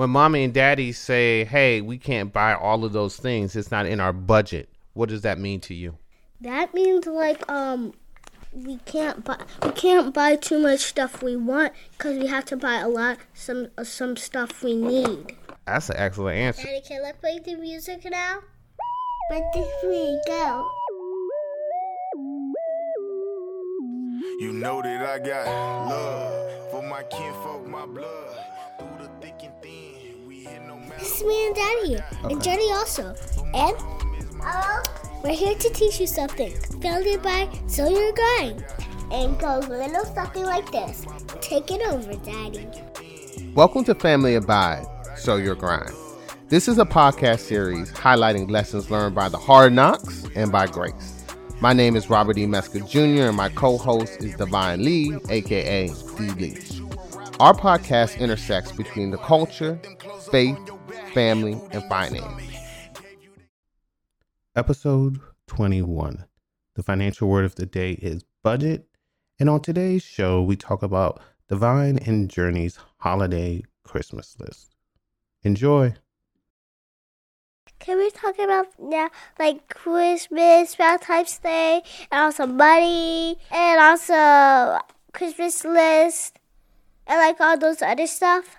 When mommy and daddy say, "Hey, we can't buy all of those things. It's not in our budget." What does that mean to you? That means like um we can't buy we can't buy too much stuff we want because we have to buy a lot some uh, some stuff we need. That's an excellent answer. Daddy, can I play the music now? Where did we go? You know that I got love for my kinfolk, my blood. This is me and Daddy here, and Jenny also. And we're here to teach you something. Founded by Sow Your Grind. And goes a little something like this. Take it over, Daddy. Welcome to Family Abide, Sow Your Grind. This is a podcast series highlighting lessons learned by the hard knocks and by grace. My name is Robert E. Mesker Jr., and my co host is Divine Lee, aka D. Lee. Our podcast intersects between the culture, faith, family, and finance. Episode 21. The financial word of the day is budget. And on today's show, we talk about Divine and Journey's holiday Christmas list. Enjoy. Can we talk about now, like Christmas, Valentine's Day, and also money, and also Christmas list, and like all those other stuff?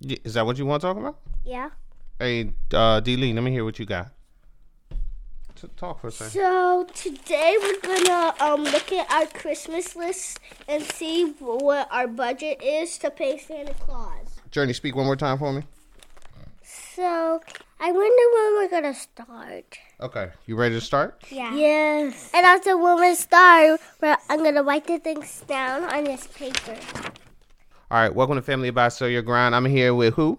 Is that what you want to talk about? Yeah. Hey, uh, D. Lee, let me hear what you got. T- talk for a second. So today we're gonna um look at our Christmas list and see what our budget is to pay Santa Claus. Journey, speak one more time for me. So I wonder when we're gonna start. Okay, you ready to start? Yeah. Yes. And also when we start, we're, I'm gonna write the things down on this paper. All right, welcome to Family Abide Sow Your Grind. I'm here with who?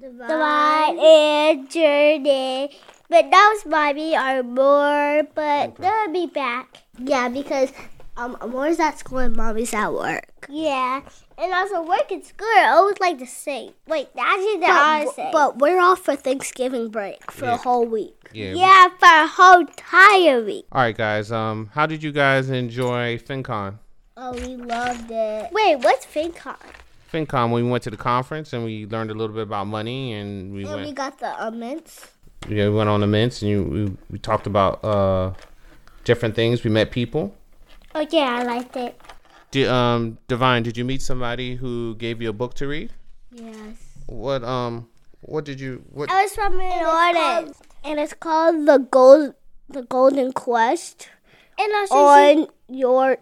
Divine and Journey. But that was mommy or more, but they'll be back. Yeah, because um Amore's at school and mommy's at work. Yeah. And also work and school are always like the same. Wait, that's the opposite. But we're off for Thanksgiving break for Yeah. a whole week. Yeah. Yeah, for a whole entire week. All right, guys. Um, how did you guys enjoy FinCon? Oh, we loved it. Wait, what's FinCon? FinCon, we went to the conference and we learned a little bit about money and we And we got the uh, mints. Yeah, we went on the mints and you we, we talked about uh different things. We met people. Oh yeah, I liked it. Did, um, Divine, did you meet somebody who gave you a book to read? Yes. What um, what did you what? I was from an audit, and it's called the gold, the Golden Quest. And also on your,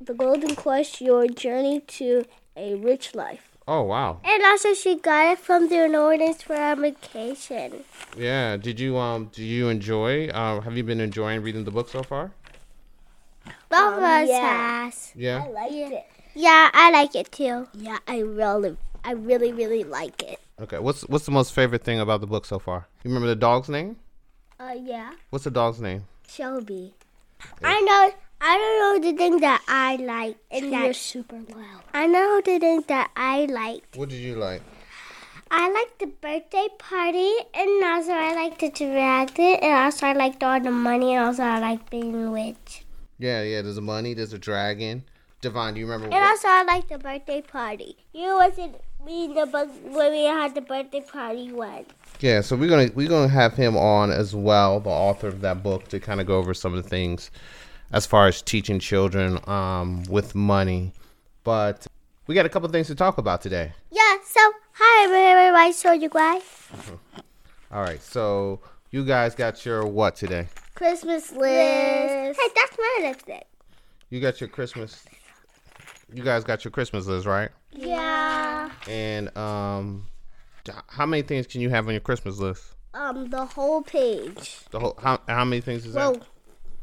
the Golden Quest, your journey to a rich life. Oh wow, And also, she got it from the New Orleans for our vacation. yeah. Did you um, do you enjoy? Uh, have you been enjoying reading the book so far? Both of us has. Yeah. liked it. Yeah, I like it too. Yeah, I really, I really, really like it. Okay. What's what's the most favorite thing about the book so far? You remember the dog's name? Uh, yeah. What's the dog's name? Shelby. I know. I don't know the thing that I like, and you're super loud. I know the thing that I liked. What did you like? I like the birthday party, and also I like the dragon, and also I liked all the money, and also I like being rich. Yeah, yeah. There's a money. There's a dragon. Devon, do you remember? And also I like the birthday party. You wasn't me in the book when we had the birthday party one. Yeah, so we're gonna we're gonna have him on as well, the author of that book, to kind of go over some of the things as far as teaching children um, with money. But we got a couple things to talk about today. Yeah. So hi everybody, so you guys. All right, so you guys got your what today? Christmas list. Hey, that's my lipstick. You got your Christmas. You guys got your Christmas list, right? Yeah. And um, how many things can you have on your Christmas list? Um, the whole page. The whole how how many things is Well, that?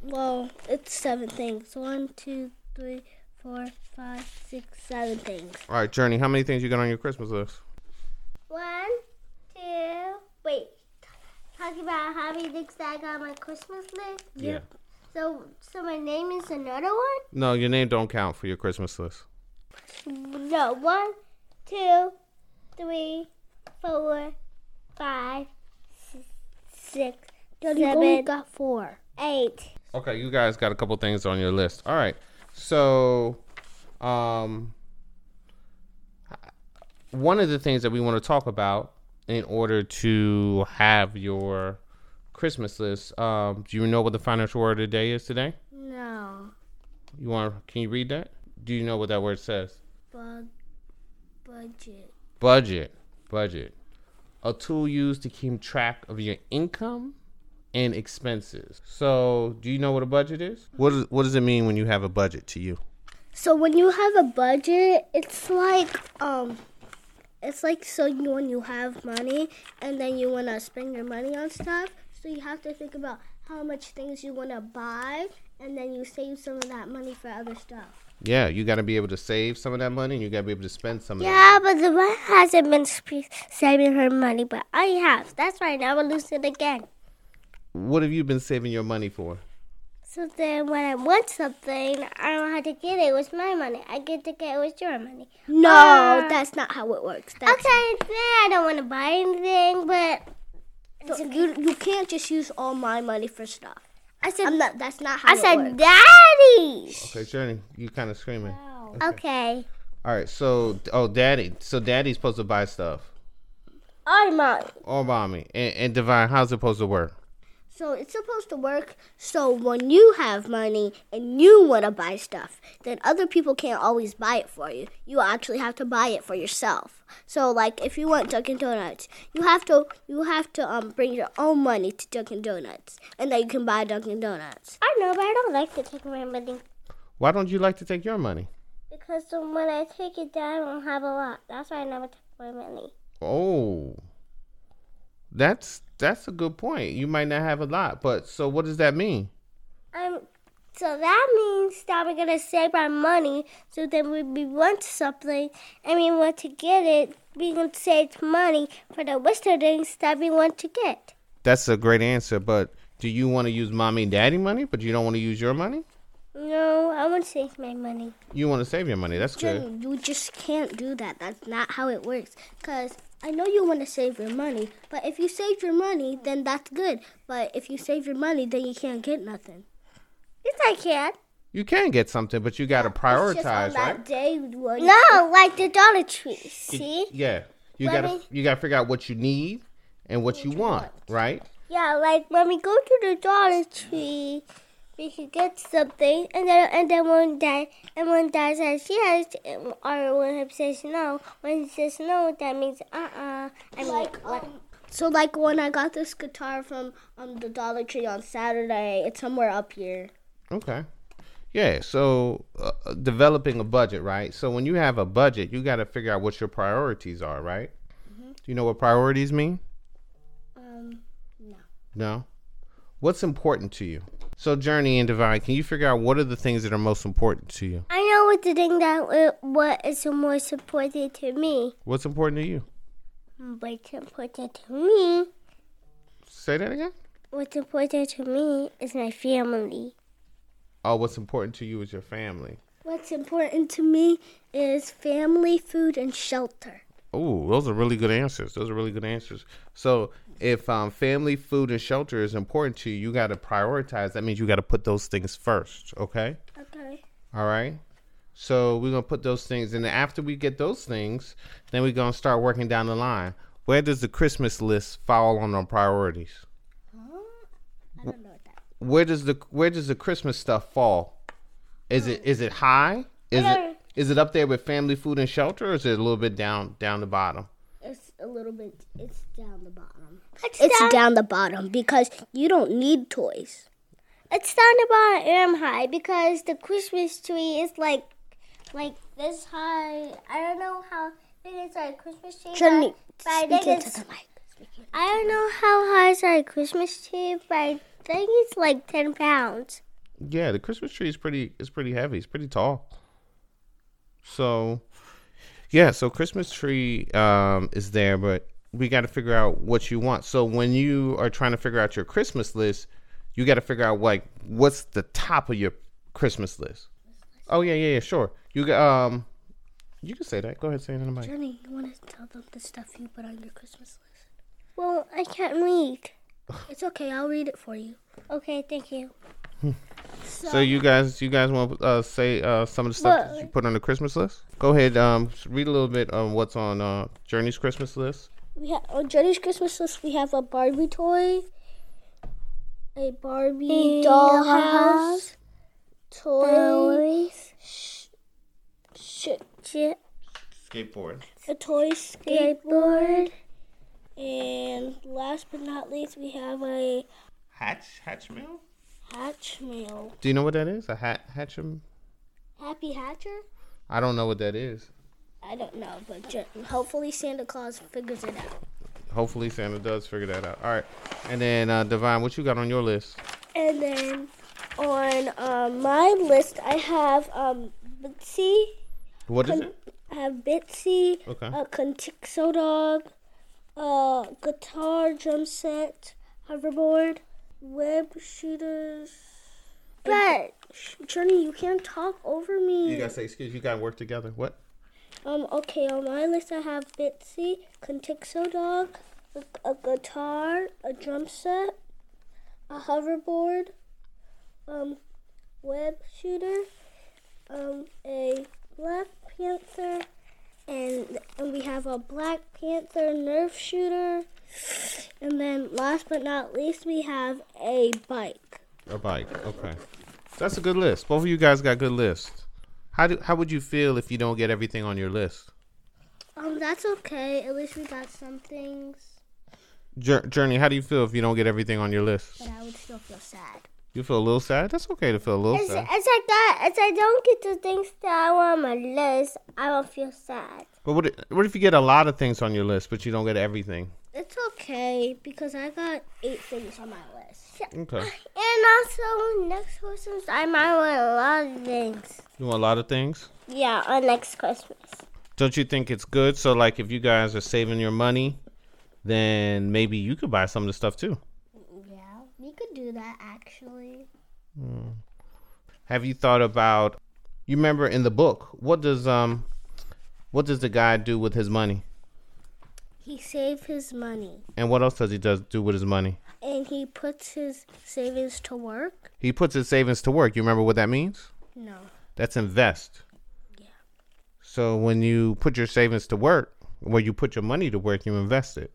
Well, it's seven things. One, two, three, four, five, six, seven things. All right, Journey, how many things you got on your Christmas list? One, two, wait. Talking about how many things I got on my Christmas list. Yeah. So, so my name is another one. No, your name don't count for your Christmas list. No, one, two, three, four, five, s- six, seven, got four, eight. Okay, you guys got a couple things on your list. All right. So, um, one of the things that we want to talk about in order to have your Christmas list. Um, do you know what the financial word of the day is today? No. You want? Can you read that? Do you know what that word says? Budget. Budget. Budget. A tool used to keep track of your income and expenses. So, do you know what a budget is? What does What does it mean when you have a budget to you? So when you have a budget, it's like um, it's like so you when you have money and then you wanna spend your money on stuff. So you have to think about how much things you wanna buy, and then you save some of that money for other stuff. Yeah, you got to be able to save some of that money, and you got to be able to spend some of Yeah, but the one hasn't been saving her money, but I have. That's why I never lose it again. That. What have you been saving your money for? So then when I want something, I don't have to get it with my money. I get to get it with your money. No, Uh, that's not how it works. okay, then I don't want to buy anything, but So you you can't just use all my money for stuff. I said I'm not. That's not how I it said works. daddy's. Okay, Journey, you kind of screaming. Okay. All right, so oh, daddy, so daddy's supposed to buy stuff. All mine. Or mommy, and, and Divine, how's it supposed to work? So it's supposed to work so when you have money and you want to buy stuff, then other people can't always buy it for you. You actually have to buy it for yourself. So like if you want Dunkin' Donuts, you have to you have to um bring your own money to Dunkin' Donuts, and then you can buy Dunkin' Donuts. I know, but I don't like to take my money Why don't you like to take your money? because when I take it down, I don't have a lot. That's why I never take my money. Oh, that's that's a good point. You might not have a lot, but so what does that mean? Um, so that means that we're gonna save our money. So then when we want something and we want to get it, we can save money for the Western things that we want to get. That's a great answer, but do you want to use mommy and daddy money, but you don't want to use your money? No, I want to save my money. You want to save your money. That's good. Jenny, you just can't do that. That's not how it works. Cause I know you want to save your money, but if you save your money, then that's good. But if you save your money, then you can't get nothing. Yes, I can. You can get something, but you got to It's just on prioritize, that right? day No, like the Dollar Tree. See? Yeah. You got to you got to figure out what you need and what you want, right? Yeah, like when we go to the Dollar Tree, we can get something, and then and then when dad and when dad says yes, or when he says no, when he says no, that means uh uh I mean, like what? um, so like when I got this guitar from um the Dollar Tree on Saturday, it's somewhere up here. Okay. Yeah, so uh, developing a budget, right? So when you have a budget, you got to figure out what your priorities are, right? Do you know what priorities mean? Um, no. No. What's important to you? So Journey and Divine, can you figure out what are the things that are most important to you? I know what the thing that uh, what is the most important to me. What's important to you? What's important to me? Say that again. What's important to me is my family. Oh, what's important to you is your family. what's important to me is family, food, and shelter. Oh, those are really good answers. Those are really good answers. So, if um, family, food, and shelter is important to you, you got to prioritize. That means you got to put those things first. Okay. Okay. All right. So we're gonna put those things, and then after we get those things, then we're gonna start working down the line. Where does the Christmas list fall on our priorities? I don't know that. Where does the Where does the Christmas stuff fall? Is it Is it high? Is it Is it up there with family, food, and shelter, or is it a little bit down down the bottom? It's a little bit. It's down the bottom. It's, It's down, down the bottom because you don't need toys. It's down the bottom am high because the Christmas tree is like like this high. I don't know how big is our Christmas tree. Jenny, but, but I speak think into it's the mic. I don't know how high is our Christmas tree, but I think it's like ten pounds. Yeah, the Christmas tree is pretty is pretty heavy. It's pretty tall. So, yeah, so Christmas tree um, is there, but we got to figure out what you want. So when you are trying to figure out your Christmas list, you got to figure out like what's the top of your Christmas list. Oh yeah, yeah, yeah, sure. You um, you can say that. Go ahead, say it in the mic. Jenny, you want to tell them the stuff you put on your Christmas list? Well, I can't read. It's okay. I'll read it for you. Okay, thank you. So you guys, you guys want to uh, say uh, some of the stuff that you put on the Christmas list? Go ahead. Um, read a little bit on what's on uh, Journey's Christmas list. We have on Journey's Christmas list. We have a Barbie toy, a Barbie A dollhouse, toy, Toys. sh- Chip. Skateboard. a toy skateboard, Skateboard. and last but not least, we have a Hatch, hatch mail. Hatch mail. Do you know what that is? A hat, hatchem? Happy Hatcher? I don't know what that is. I don't know, but hopefully Santa Claus figures it out. Hopefully Santa does figure that out. All right. And then uh, Divine, what you got on your list? And then on um, my list, I have um, Bitzee. What is Con- it? I have Bitzee, Okay. a Contixo dog, a guitar drum set, hoverboard, web shooters. But Journey, you can't talk over me. You gotta say excuse. You gotta work together. What? Um, okay, on my list I have Bitzee, Contixo dog, a, a guitar, a drum set, a hoverboard, um, web shooter, um, a Black Panther, and, and we have a Black Panther Nerf shooter, and then last but not least we have a bike. A bike. Okay. That's a good list. Both of you guys got good lists. How do how would you feel if you don't get everything on your list? Um, that's okay. At least we got some things, Jour- Journey, how do you feel if you don't get everything on your list? but I would still feel sad. You feel a little sad? That's okay to feel a little it's, sad. it's like that. If I don't get the things that I want on my list, I will feel sad. But what what if you get a lot of things on your list, but you don't get everything? It's okay because I got eight things on my list. Okay. And also, next Christmas, I might want a lot of things. You want a lot of things? Yeah, on next Christmas. Don't you think it's good? So, like, if you guys are saving your money, then maybe you could buy some of the stuff too. Yeah, we could do that actually. Have you thought about? You remember in the book, what does um, what does the guy do with his money? He saved his money And what else does he does do with his money? and he puts his savings to work. He puts his savings to work. You remember what that means? No. That's invest. Yeah. So when you put your savings to work, where you put your money to work, you invest it.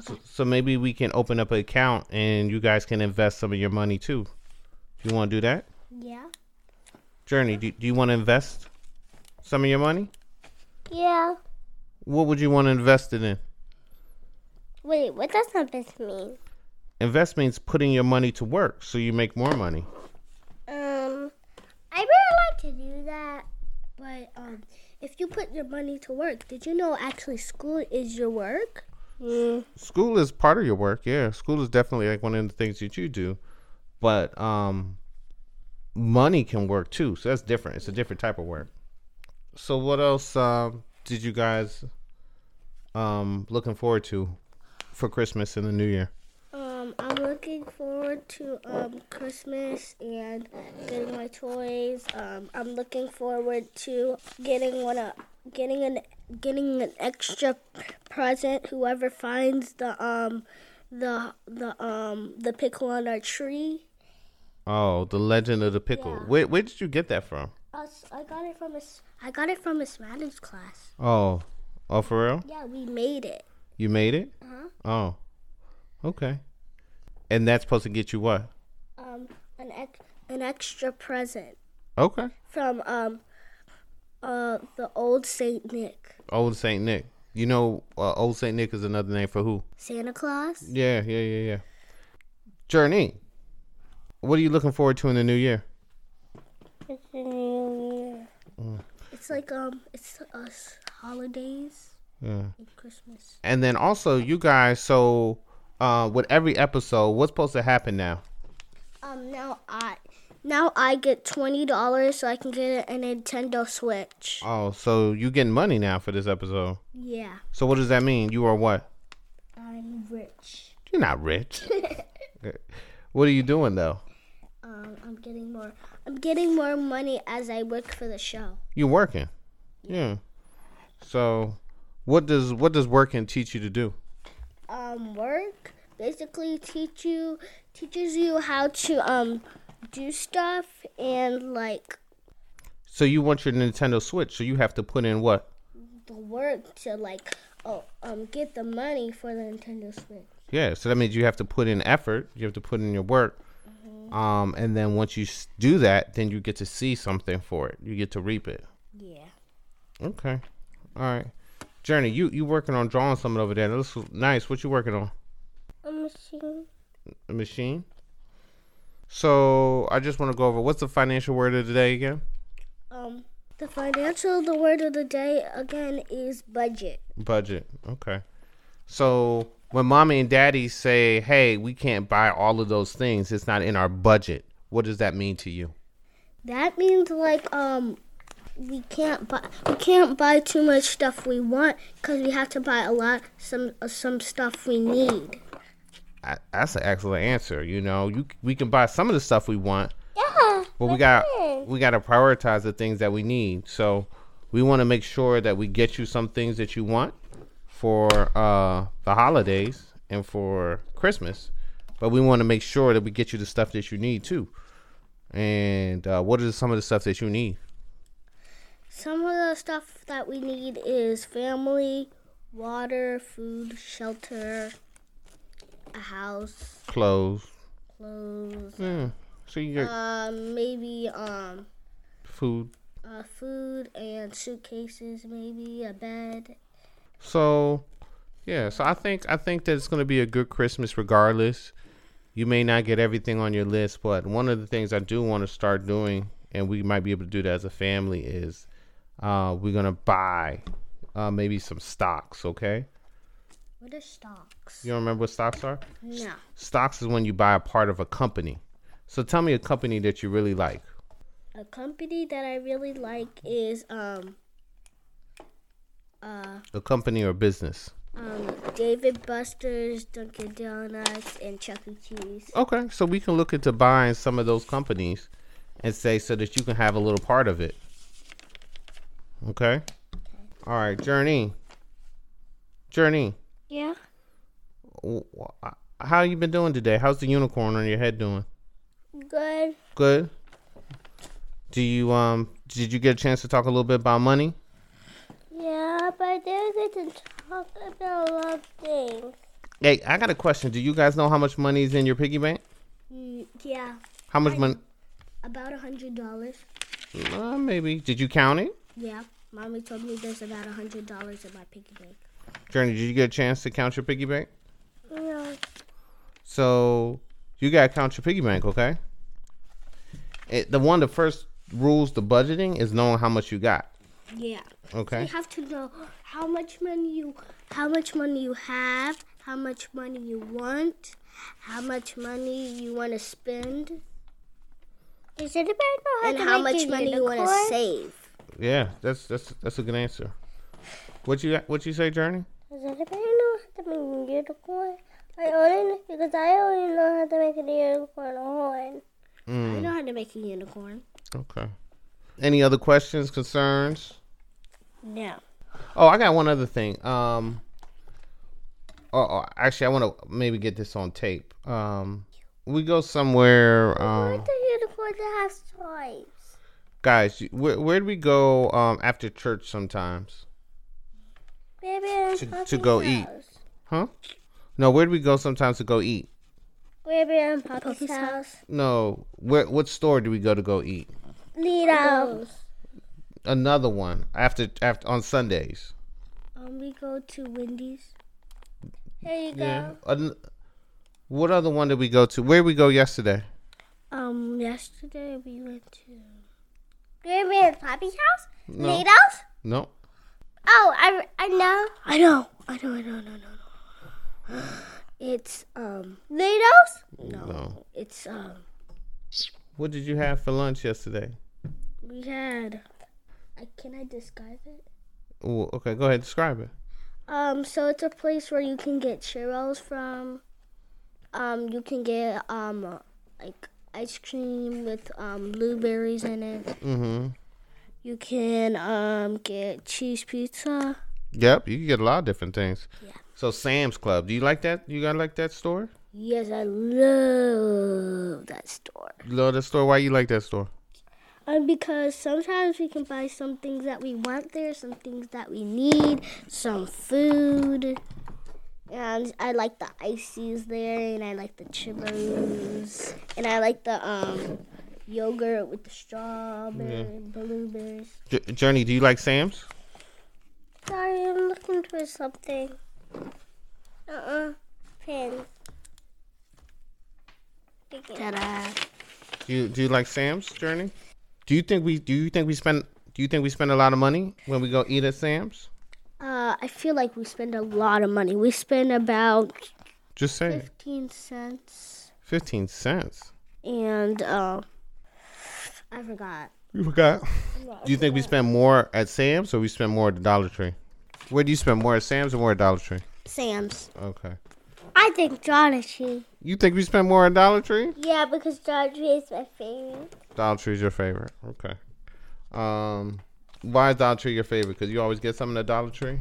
So, so maybe we can open up an account and you guys can invest some of your money too. Do you want to do that? Yeah. Journey, do, do you want to invest some of your money? Yeah. What would you want to invest it in? Wait, what does that bit mean? Invest means putting your money to work so you make more money. Um, I really like to do that. But um, if you put your money to work, did you know actually school is your work? Mm. School is part of your work, yeah. School is definitely like one of the things that you do. But um money can work too. So that's different. It's a different type of work. So what else um did you guys um looking forward to for Christmas and the New Year? Um, I'm looking forward to um Christmas and getting my toys. Um, I'm looking forward to getting one of getting an getting an extra present. Whoever finds the um the the um the pickle on our tree. Oh, the Legend of the Pickle. Yeah. Where where did you get that from? Us, I got it from a I got it from a Spanish class. Oh, oh for real? Yeah, we made it. You made it? Uh-huh. Oh, okay. And that's supposed to get you what? Um, an ex- an extra present Okay. from um uh the old Saint Nick. Old Saint Nick. You know, uh, Old Saint Nick is another name for who? Santa Claus. Yeah, yeah, yeah, yeah. Journey. What are you looking forward to in the new year? It's a new year. It's like um, it's us holidays Yeah. and Christmas. And then also, you guys. So, uh, with every episode, what's supposed to happen now? Um, now I, now I get twenty dollars so I can get a Nintendo Switch. Oh, so you getting money now for this episode? Yeah, So what does that mean? You are what? I'm rich. You're not rich. what are you doing though? Um, I'm getting more. I'm getting more money as I work for the show. You're working. Yeah. So, what does what does working teach you to do? Um, work basically teach you teaches you how to um do stuff and like So you want your Nintendo Switch, so you have to put in what? the work to like oh um get the money for the Nintendo Switch. Yeah, so that means you have to put in effort. You have to put in your work. Um, and then once you do that, then you get to see something for it. You get to reap it. Yeah. Okay. All right. Journey, you you working on drawing something over there. That looks nice. What you working on? A machine. A machine. So I just want to go over what's the financial word of the day again? Um the financial the word of the day again is budget. Budget. Okay. So when mommy and daddy say, "Hey, we can't buy all of those things. It's not in our budget." What does that mean to you? That means like um we can't buy we can't buy too much stuff we want because we have to buy a lot some uh, some stuff we need. I- That's an excellent answer. You know, you we can buy some of the stuff we want, Yeah. but we got we got to prioritize the things that we need. So we want to make sure that we get you some things that you want for uh, the holidays and for Christmas, but we want to make sure that we get you the stuff that you need too. And uh, what are some of the stuff that you need? Some of the stuff that we need is family, water, food, shelter, a house, Clothes. clothes, Yeah. So you get um maybe um food. uh, food and suitcases, maybe a bed. So, yeah. So I think I think that it's going to be a good Christmas, regardless. You may not get everything on your list, but one of the things I do want to start doing, and we might be able to do that as a family, is uh, we're gonna buy uh, maybe some stocks. Okay. What are stocks? You don't remember what stocks are? No. Stocks is when you buy a part of a company. So tell me a company that you really like. A company that I really like is um uh A company or business. um Dave & Buster's, Dunkin' Donuts, and Chuck E. Cheese. Okay, so we can look into buying some of those companies and say so that you can have a little part of it. Okay? okay. All right, Journey. Journey, Yeah. w- how you been doing today? How's the unicorn on your head doing? Good. Good. Do you um did you get a chance to talk a little bit about money? But I didn't get to talk about a lot of things. Hey, I got a question. Do you guys know how much money is in your piggy bank? Mm, yeah, How much money? about a hundred dollars. Uh, maybe. Did you count it? Yeah, mommy told me there's about a hundred dollars in my piggy bank. Journey, did you get a chance to count your piggy bank? Yeah. So you gotta count your piggy bank, okay? It, the one, the first rules to budgeting is knowing how much you got. Yeah. Okay. you have to know how much money you how much money you have, how much money you want, how much money you want to spend, Does anybody know how to make it and to how make much a money you want to save. Yeah, that's that's that's a good answer. What you what you say, Journey? Does anybody know how to make a unicorn? I only because I only know how to make a unicorn horn. I Mm, know how to make a unicorn. okay. Any other questions, concerns? No. Oh, I got one other thing. Um. Oh, oh actually, I want to maybe get this on tape. Um, we go somewhere. I Um, want the unicorn to have stripes. guys, where where do we go? Um, after church sometimes. Baby and To- to Poppy's go eat. Huh? No, where do we go sometimes to go eat? Baby and Poppy's, Poppy's house. No, where what store do we go to go eat? Lido. Another one after after on Sundays. Um, we go to Wendy's. There you go. Yeah. An- what other one did we go to? Where did we go yesterday? Um, yesterday we went to. Baby and Poppy's house. No. Lido's. No. Oh, I I know. I know. I know. I know. No. No. No. It's um. Lido's. No. No. It's um. What did you have for lunch yesterday? We had. I can I describe it? Okay, go ahead. Describe it. Um, so it's a place where you can get churros from. Um, you can get um like ice cream with um blueberries in it. Mm-hmm. You can um get cheese pizza. Yep, you can get a lot of different things. Yeah. So Sam's Club. Do you like that? You got to like that store? Yes, I love that store. You love that store? Why you like that store? Um, because sometimes we can buy some things that we want there, some things that we need, some food. And I like the ices there, and I like the chibos, and I like the um yogurt with the strawberry and blueberries. J- Journey, do you like Sam's? Sorry, I'm looking for something. Uh-uh. Pins. Ta-da! Do you do you like Sam's, Journey? Do you think we do you think we spend do you think we spend a lot of money when we go eat at Sam's? Uh, I feel like we spend a lot of money. We spend about Just say fifteen cents, fifteen cents. and uh, I forgot. You forgot. Do you think we spend more at Sam's or we spend more at the Dollar Tree? Where do you spend more at Sam's or more at Dollar Tree? Sam's. Okay. I think Dollar Tree. You think we spend more at Dollar Tree? Yeah, because Dollar Tree is my favorite. Dollar is your favorite. Okay. Um, why is Dollar Tree your favorite? Because you always get something at Dollar Tree.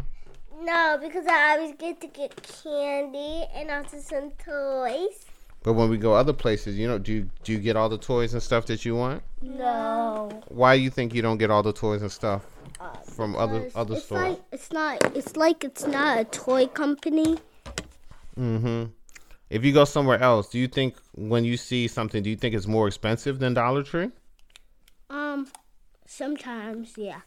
No, because I always get to get candy and also some toys. But when we go other places, you know, do you, do you get all the toys and stuff that you want? No. Why do you think you don't get all the toys and stuff Uh, from other other it's stores? like it's not. It's like it's not a toy company. Mm-hmm. If you go somewhere else, do you think when you see something, do you think it's more expensive than Dollar Tree? Um, sometimes, yeah.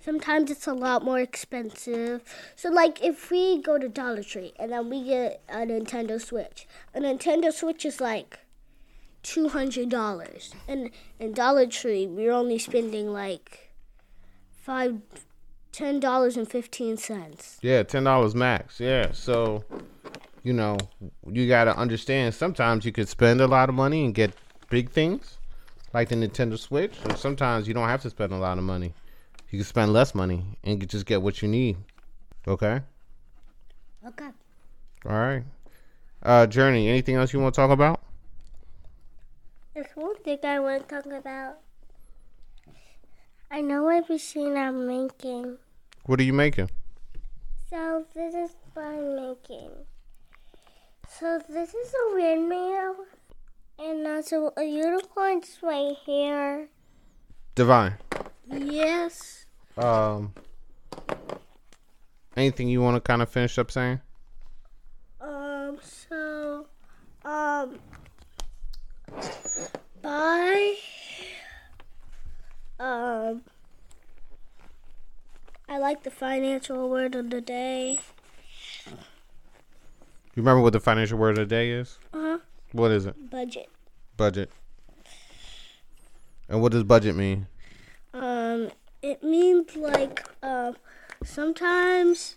Sometimes it's a lot more expensive. So, like, if we go to Dollar Tree and then we get a Nintendo Switch, a Nintendo Switch is like two hundred dollars, and in Dollar Tree we're only spending like five, ten dollars and fifteen cents. Yeah, ten dollars max. Yeah, so you know you got to understand. Sometimes you could spend a lot of money and get big things, like the Nintendo Switch, and sometimes you don't have to spend a lot of money. You can spend less money and you just get what you need. Okay. Okay. All right. Uh, Journey. Anything else you want to talk about? There's one thing I want to talk about. I know what machine I'm making. What are you making? So this is what I'm making. So this is a windmill, and also a unicorn's right here. Divine. Yes. Um. Anything you want to kind of finish up saying? Um. So, um. Bye. Um, I like the financial word of the day. You remember what the financial word of the day is? Uh-huh. What is it? Budget. Budget. And what does budget mean? Um, it means like um, sometimes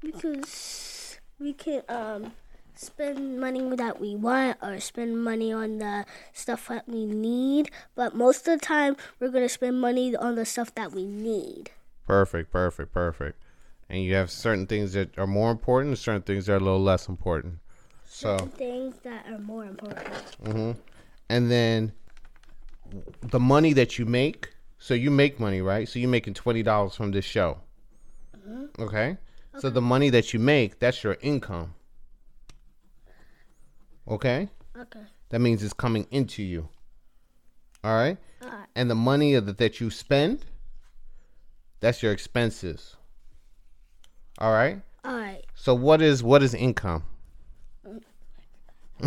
because we can um spend money that we want or spend money on the stuff that we need, but most of the time we're gonna spend money on the stuff that we need. Perfect, perfect, perfect. And you have certain things that are more important and certain things that are a little less important. So, Things that are more important. hmm and then the money that you make. So you make money, right? So you're making twenty dollars from this show. Okay? So the money that you make, that's your income. Okay? Okay. That means it's coming into you. All right? Alright. And the money that that you spend, that's your expenses. All right? All right. So what is what is income?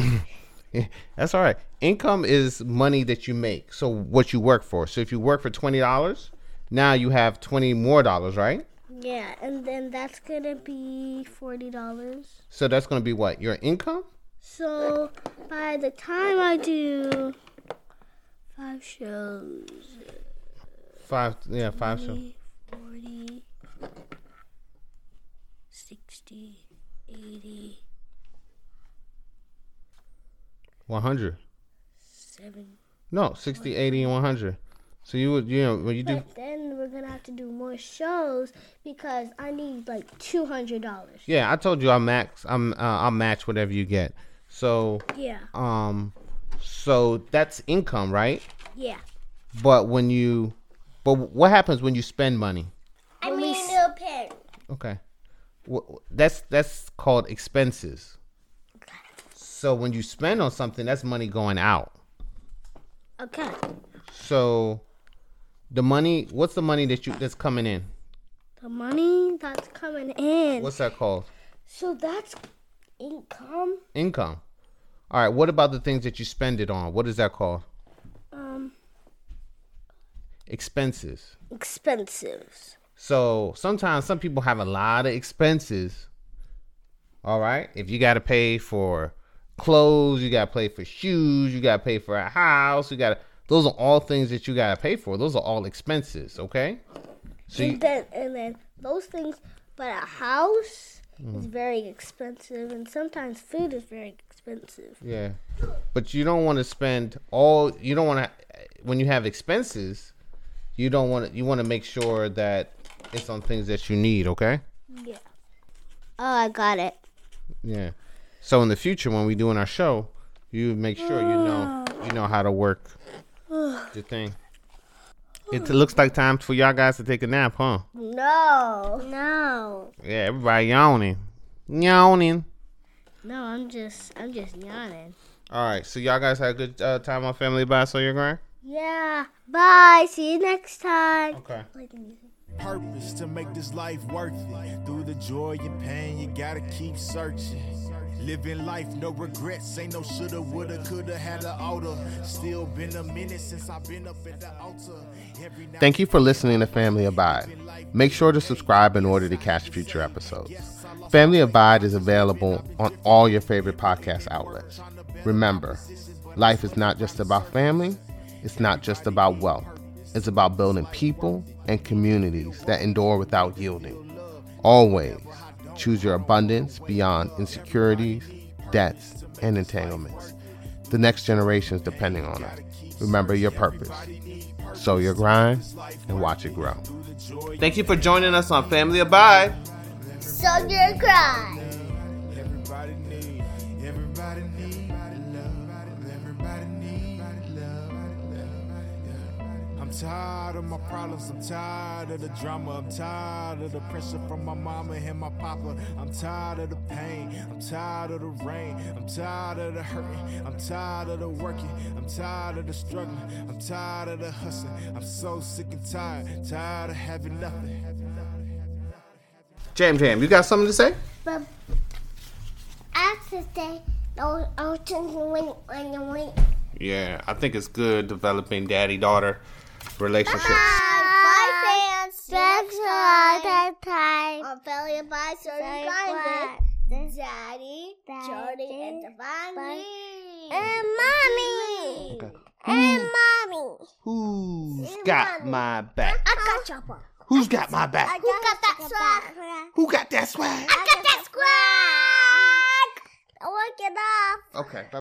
That's all right. Income is money that you make. So what you work for. So if you work for twenty dollars, now you have twenty more dollars, right? Yeah, and then that's gonna be forty dollars. So that's gonna be what? Your income? So by the time I do five shows, Five yeah, five shows, 40, 60, 80, one hundred. 70. No, 60, 80, and one hundred. So you would you know when you do But then we're gonna have to do more shows because I need like two hundred dollars. Yeah, I told you I'll max I'm uh, I'll match whatever you get. So Yeah, um so that's income, right? yeah. But when you but what happens when you spend money? I mean, s- a little pin. Okay. That's that's called expenses. Okay. So when you spend on something, that's money going out. Okay. So the money, what's the money that you that's coming in? The money that's coming in. What's that called? so that's income. Income. All right. What about the things that you spend it on? What is that called? Um, Expenses. expensives. So sometimes some people have a lot of expenses. All right. If you got to pay for clothes, you got to pay for shoes, you got to pay for a house, you got to, those are all things that you got to pay for. Those are all expenses. Okay. So you, and then and then those things, but a house Mm. is very expensive, and sometimes food is very expensive. yeah. But you don't want to spend all, you don't want to, when you have expenses, you don't want to, you want to make sure that it's on things that you need. Okay. Yeah. Oh, I got it. Yeah. So in the future, when we doing our show, you make sure you know you know how to work the thing. It looks like time for y'all guys to take a nap, huh? No. No. Yeah, everybody yawning, yawning. No, I'm just I'm just yawning. All right, so y'all guys had a good uh, time on Family by Sow Your Grind. Yeah. Bye. See you next time. Okay. Play the music. Purpose to make this life worth it. Through the joy and pain, you gotta keep searching. Living life, no regrets. Ain't no shoulda, woulda, coulda, had an altar. Still been a minute since I've been up at the altar. Thank you for listening to Family Abide. Make sure to subscribe in order to catch future episodes. Family Abide is available on all your favorite podcast outlets. Remember, life is not just about family, it's not just about wealth. It's about building people and communities that endure without yielding. Always choose your abundance beyond insecurities, debts, and entanglements. The next generation is depending on us. Remember your purpose. Sow your grind and watch it grow. Thank you for joining us on Family Abide. So you're crying. I'm tired of my problems. I'm tired of the drama. I'm tired of the pressure from my mama and my papa. I'm tired of the pain. I'm tired of the rain. I'm tired of the hurting. I'm tired of the working. I'm tired of the struggling. I'm tired of the hustling. I'm so sick and tired. Tired of having nothing. Jam Jam, you got something to say? But after that, I'll, I'll turn the link when you wait. Yeah, I think it's good developing daddy daughter relationships. Bye, fans. Thanks for all the time. On Failure by Certain Kindness. Daddy, Jody, and Divine And Mommy. And Mommy. Who's got my back? I got your back. Who's got my back? Who got that swag? Who got that swag? I got that swag. I work it off. Okay.